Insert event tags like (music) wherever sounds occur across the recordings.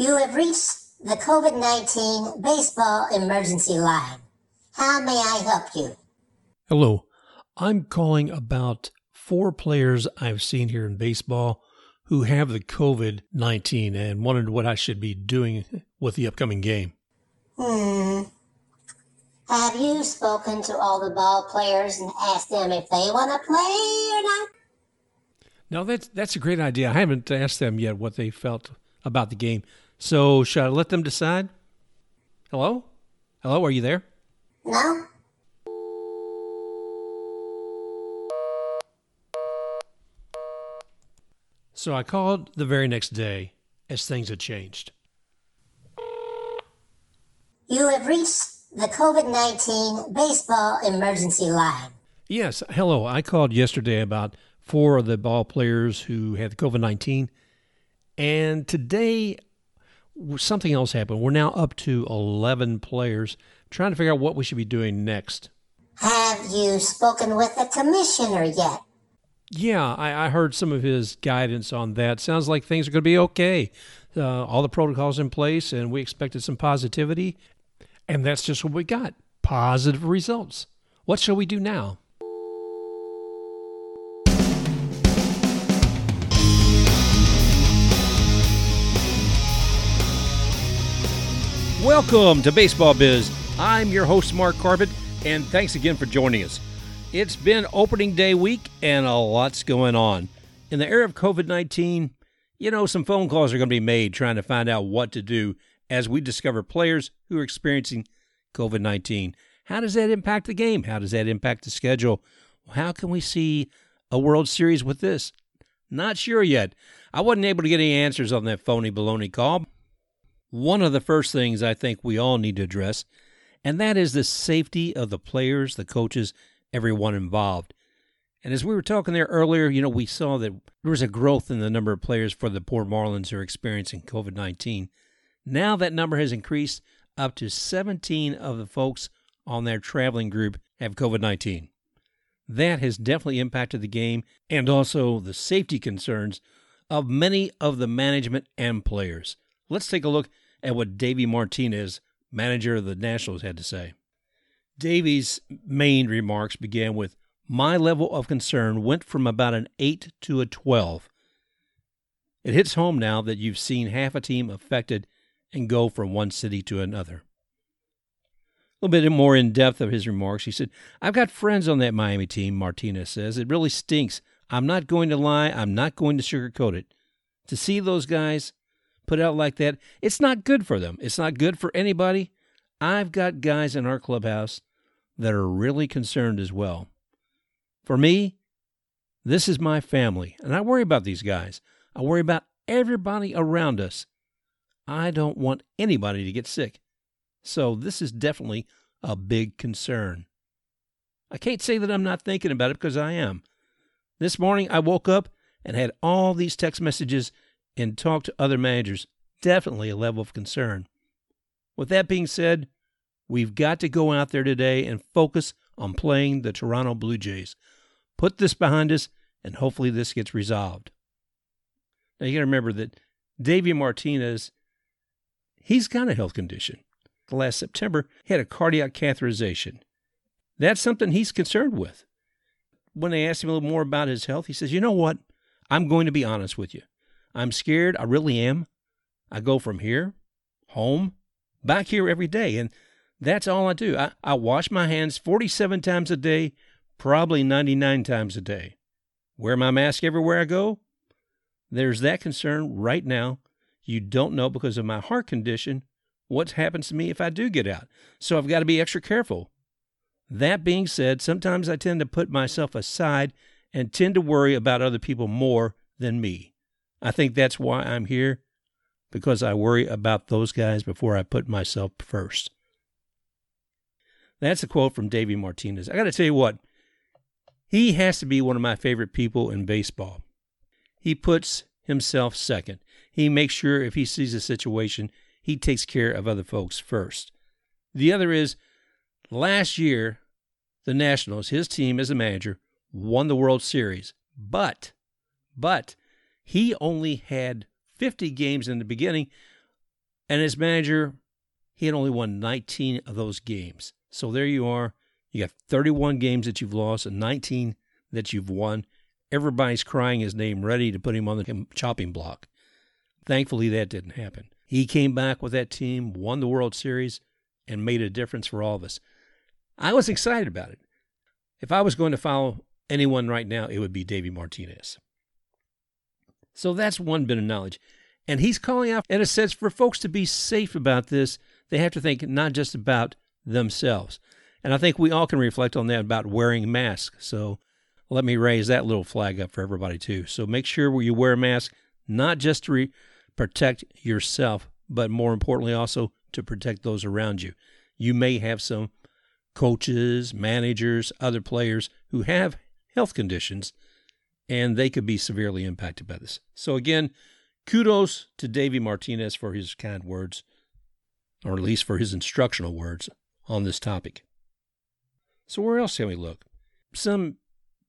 You have reached the COVID 19 baseball emergency line. How may I help you? Hello. I'm calling about four players I've seen here in baseball who have the COVID 19 and wondered what I should be doing with the upcoming game. Hmm. Have you spoken to all the ball players and asked them if they want to play or not? No, that's that's a great idea. I haven't asked them yet what they felt about the game. So should I let them decide? Hello? Hello, are you there? No? So I called the very next day as things had changed. You have reached the COVID 19 baseball emergency line. Yes, hello. I called yesterday about four of the ball players who had COVID 19. And today, something else happened. We're now up to 11 players, trying to figure out what we should be doing next. Have you spoken with the commissioner yet? Yeah, I, I heard some of his guidance on that. Sounds like things are going to be okay. Uh, all the protocols in place, and we expected some positivity. And that's just what we got positive results. What shall we do now? Welcome to Baseball Biz. I'm your host, Mark Corbett, and thanks again for joining us. It's been opening day week, and a lot's going on. In the era of COVID 19, you know, some phone calls are going to be made trying to find out what to do as we discover players who are experiencing COVID 19. How does that impact the game? How does that impact the schedule? How can we see a World Series with this? Not sure yet. I wasn't able to get any answers on that phony baloney call. One of the first things I think we all need to address, and that is the safety of the players, the coaches, everyone involved. And as we were talking there earlier, you know, we saw that there was a growth in the number of players for the Port Marlins who are experiencing COVID 19. Now that number has increased up to 17 of the folks on their traveling group have COVID 19. That has definitely impacted the game and also the safety concerns of many of the management and players. Let's take a look at what Davey Martinez, manager of the Nationals, had to say. Davey's main remarks began with My level of concern went from about an 8 to a 12. It hits home now that you've seen half a team affected and go from one city to another. A little bit more in depth of his remarks, he said, I've got friends on that Miami team, Martinez says. It really stinks. I'm not going to lie. I'm not going to sugarcoat it. To see those guys put out like that, it's not good for them. It's not good for anybody. I've got guys in our clubhouse that are really concerned as well. For me, this is my family, and I worry about these guys. I worry about everybody around us. I don't want anybody to get sick. So this is definitely a big concern. I can't say that I'm not thinking about it because I am. This morning I woke up and had all these text messages and talk to other managers. Definitely a level of concern. With that being said, we've got to go out there today and focus on playing the Toronto Blue Jays. Put this behind us, and hopefully this gets resolved. Now you got to remember that Davey Martinez, he's got a health condition. Last September, he had a cardiac catheterization. That's something he's concerned with. When they asked him a little more about his health, he says, You know what? I'm going to be honest with you. I'm scared. I really am. I go from here, home, back here every day. And that's all I do. I, I wash my hands 47 times a day, probably 99 times a day. Wear my mask everywhere I go. There's that concern right now. You don't know because of my heart condition what happens to me if I do get out. So I've got to be extra careful. That being said, sometimes I tend to put myself aside and tend to worry about other people more than me. I think that's why I'm here, because I worry about those guys before I put myself first. That's a quote from Davey Martinez. I got to tell you what, he has to be one of my favorite people in baseball. He puts himself second. He makes sure if he sees a situation, he takes care of other folks first. The other is last year, the Nationals, his team as a manager, won the World Series. But, but, he only had 50 games in the beginning And as manager, he had only won 19 of those games. So there you are. You got 31 games that you've lost and 19 that you've won. Everybody's crying his name, ready to put him on the chopping block. Thankfully, that didn't happen. He came back with that team, won the World Series, and made a difference for all of us. I was excited about it. If I was going to follow anyone right now, it would be Davey Martinez. So that's one bit of knowledge. And he's calling out, and it says for folks to be safe about this, they have to think not just about themselves. And I think we all can reflect on that about wearing masks. So let me raise that little flag up for everybody too. So make sure you wear a mask, not just to re- protect yourself, but more importantly also to protect those around you. You may have some coaches, managers, other players who have health conditions, and they could be severely impacted by this. So again, kudos to Davey Martinez for his kind words, or at least for his instructional words on this topic. So where else can we look? Some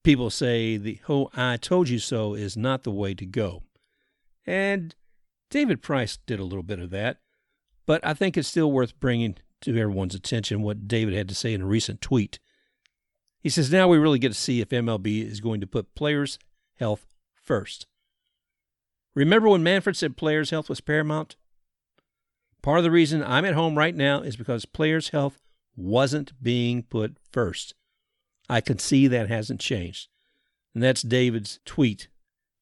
people say the whole I told you so is not the way to go. And David Price did a little bit of that, but I think it's still worth bringing to everyone's attention what David had to say in a recent tweet. He says, Now we really get to see if MLB is going to put players' health first. Remember when Manfred said players' health was paramount? Part of the reason I'm at home right now is because players' health wasn't being put first. I can see that hasn't changed. And that's David's tweet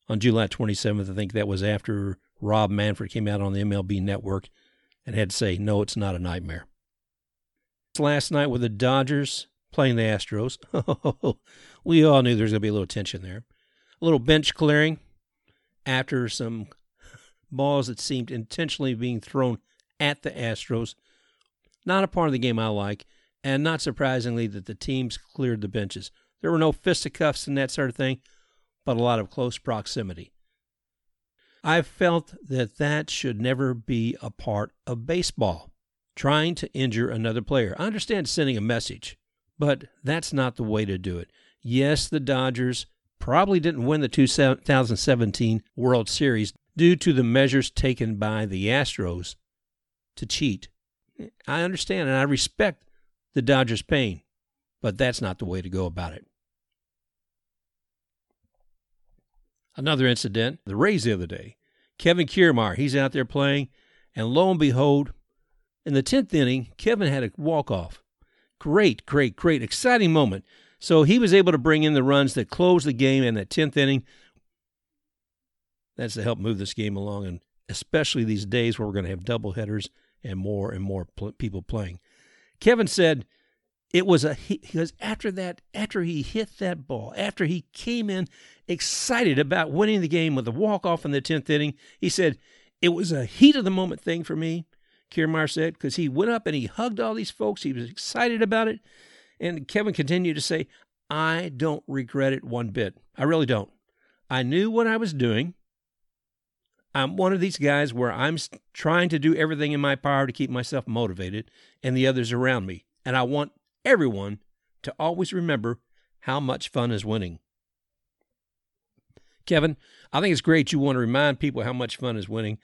on July 27th. I think that was after Rob Manfred came out on the MLB network and had to say, no, it's not a nightmare. Last night with the Dodgers playing the Astros, (laughs) we all knew there was going to be a little tension there. A little bench clearing after some balls that seemed intentionally being thrown at the Astros. Not a part of the game I like, and not surprisingly that the teams cleared the benches. There were no fisticuffs and that sort of thing, but a lot of close proximity. I felt that that should never be a part of baseball, trying to injure another player. I understand sending a message, but that's not the way to do it. Yes, the Dodgers probably didn't win the 2017 World Series due to the measures taken by the Astros to cheat. I understand and I respect the Dodgers' pain, but that's not the way to go about it. Another incident, the Rays the other day. Kevin Kiermaier, he's out there playing, and lo and behold, in the 10th inning, Kevin had a walk-off. Great, great, great, exciting moment. So he was able to bring in the runs that closed the game in that 10th inning. That's to help move this game along, and especially these days where we're going to have double headers and more and more pl- people playing. Kevin said it was a because after that after he hit that ball after he came in excited about winning the game with a walk off in the 10th inning he said it was a heat of the moment thing for me Kiermaier said because he went up and he hugged all these folks he was excited about it and Kevin continued to say I don't regret it one bit I really don't I knew what I was doing I'm one of these guys where I'm trying to do everything in my power to keep myself motivated and the others around me. And I want everyone to always remember how much fun is winning. Kevin, I think it's great you want to remind people how much fun is winning.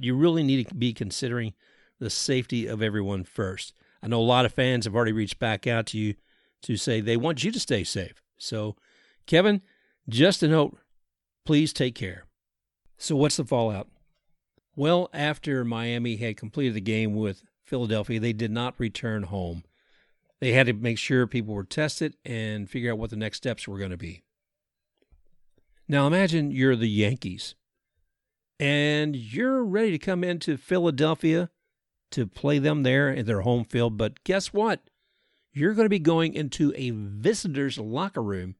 You really need to be considering the safety of everyone first. I know a lot of fans have already reached back out to you to say they want you to stay safe. So, Kevin, just a note please take care. So, what's the fallout? Well, after Miami had completed the game with Philadelphia, they did not return home. They had to make sure people were tested and figure out what the next steps were going to be. Now, imagine you're the Yankees and you're ready to come into Philadelphia to play them there in their home field. But guess what? You're going to be going into a visitor's locker room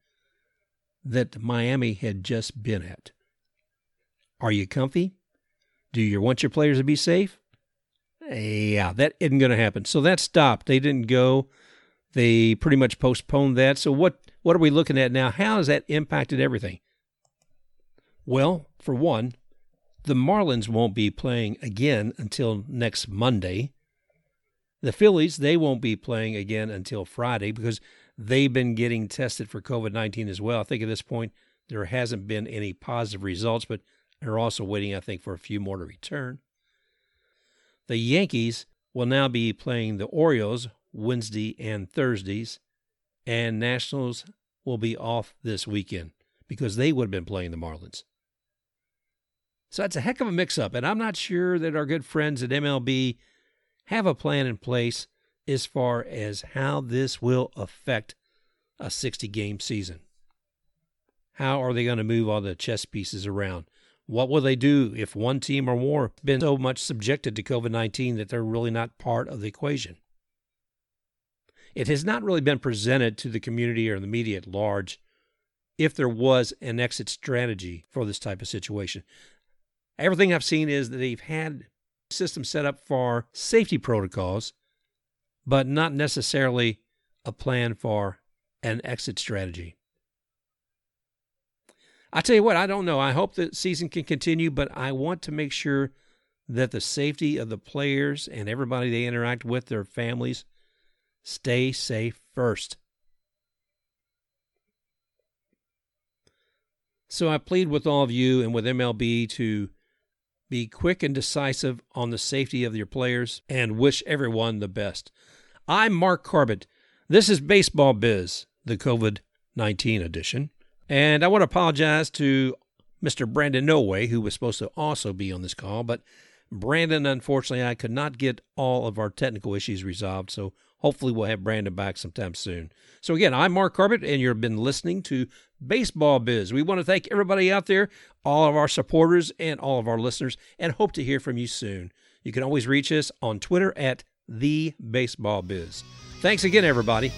that Miami had just been at. Are you comfy? Do you want your players to be safe? Yeah, that isn't going to happen. So that stopped. They didn't go. They pretty much postponed that. So what what are we looking at now? How has that impacted everything? Well, for one, the Marlins won't be playing again until next Monday. The Phillies, they won't be playing again until Friday because they've been getting tested for COVID 19 as well. I think at this point there hasn't been any positive results, but they're also waiting, I think, for a few more to return. The Yankees will now be playing the Orioles Wednesday and Thursdays, and Nationals will be off this weekend because they would have been playing the Marlins. So that's a heck of a mix up, and I'm not sure that our good friends at MLB have a plan in place as far as how this will affect a 60 game season. How are they going to move all the chess pieces around? What will they do if one team or more have been so much subjected to COVID 19 that they're really not part of the equation? It has not really been presented to the community or the media at large if there was an exit strategy for this type of situation. Everything I've seen is that they've had systems set up for safety protocols, but not necessarily a plan for an exit strategy. I tell you what, I don't know. I hope the season can continue, but I want to make sure that the safety of the players and everybody they interact with, their families, stay safe first. So I plead with all of you and with MLB to be quick and decisive on the safety of your players and wish everyone the best. I'm Mark Corbett. This is Baseball Biz, the COVID 19 edition. And I want to apologize to Mr. Brandon Noway, who was supposed to also be on this call, but Brandon, unfortunately, I could not get all of our technical issues resolved, so hopefully we'll have Brandon back sometime soon. So again, I'm Mark Corbett, and you've been listening to Baseball Biz. We want to thank everybody out there, all of our supporters, and all of our listeners, and hope to hear from you soon. You can always reach us on Twitter at the Baseball Biz. Thanks again, everybody.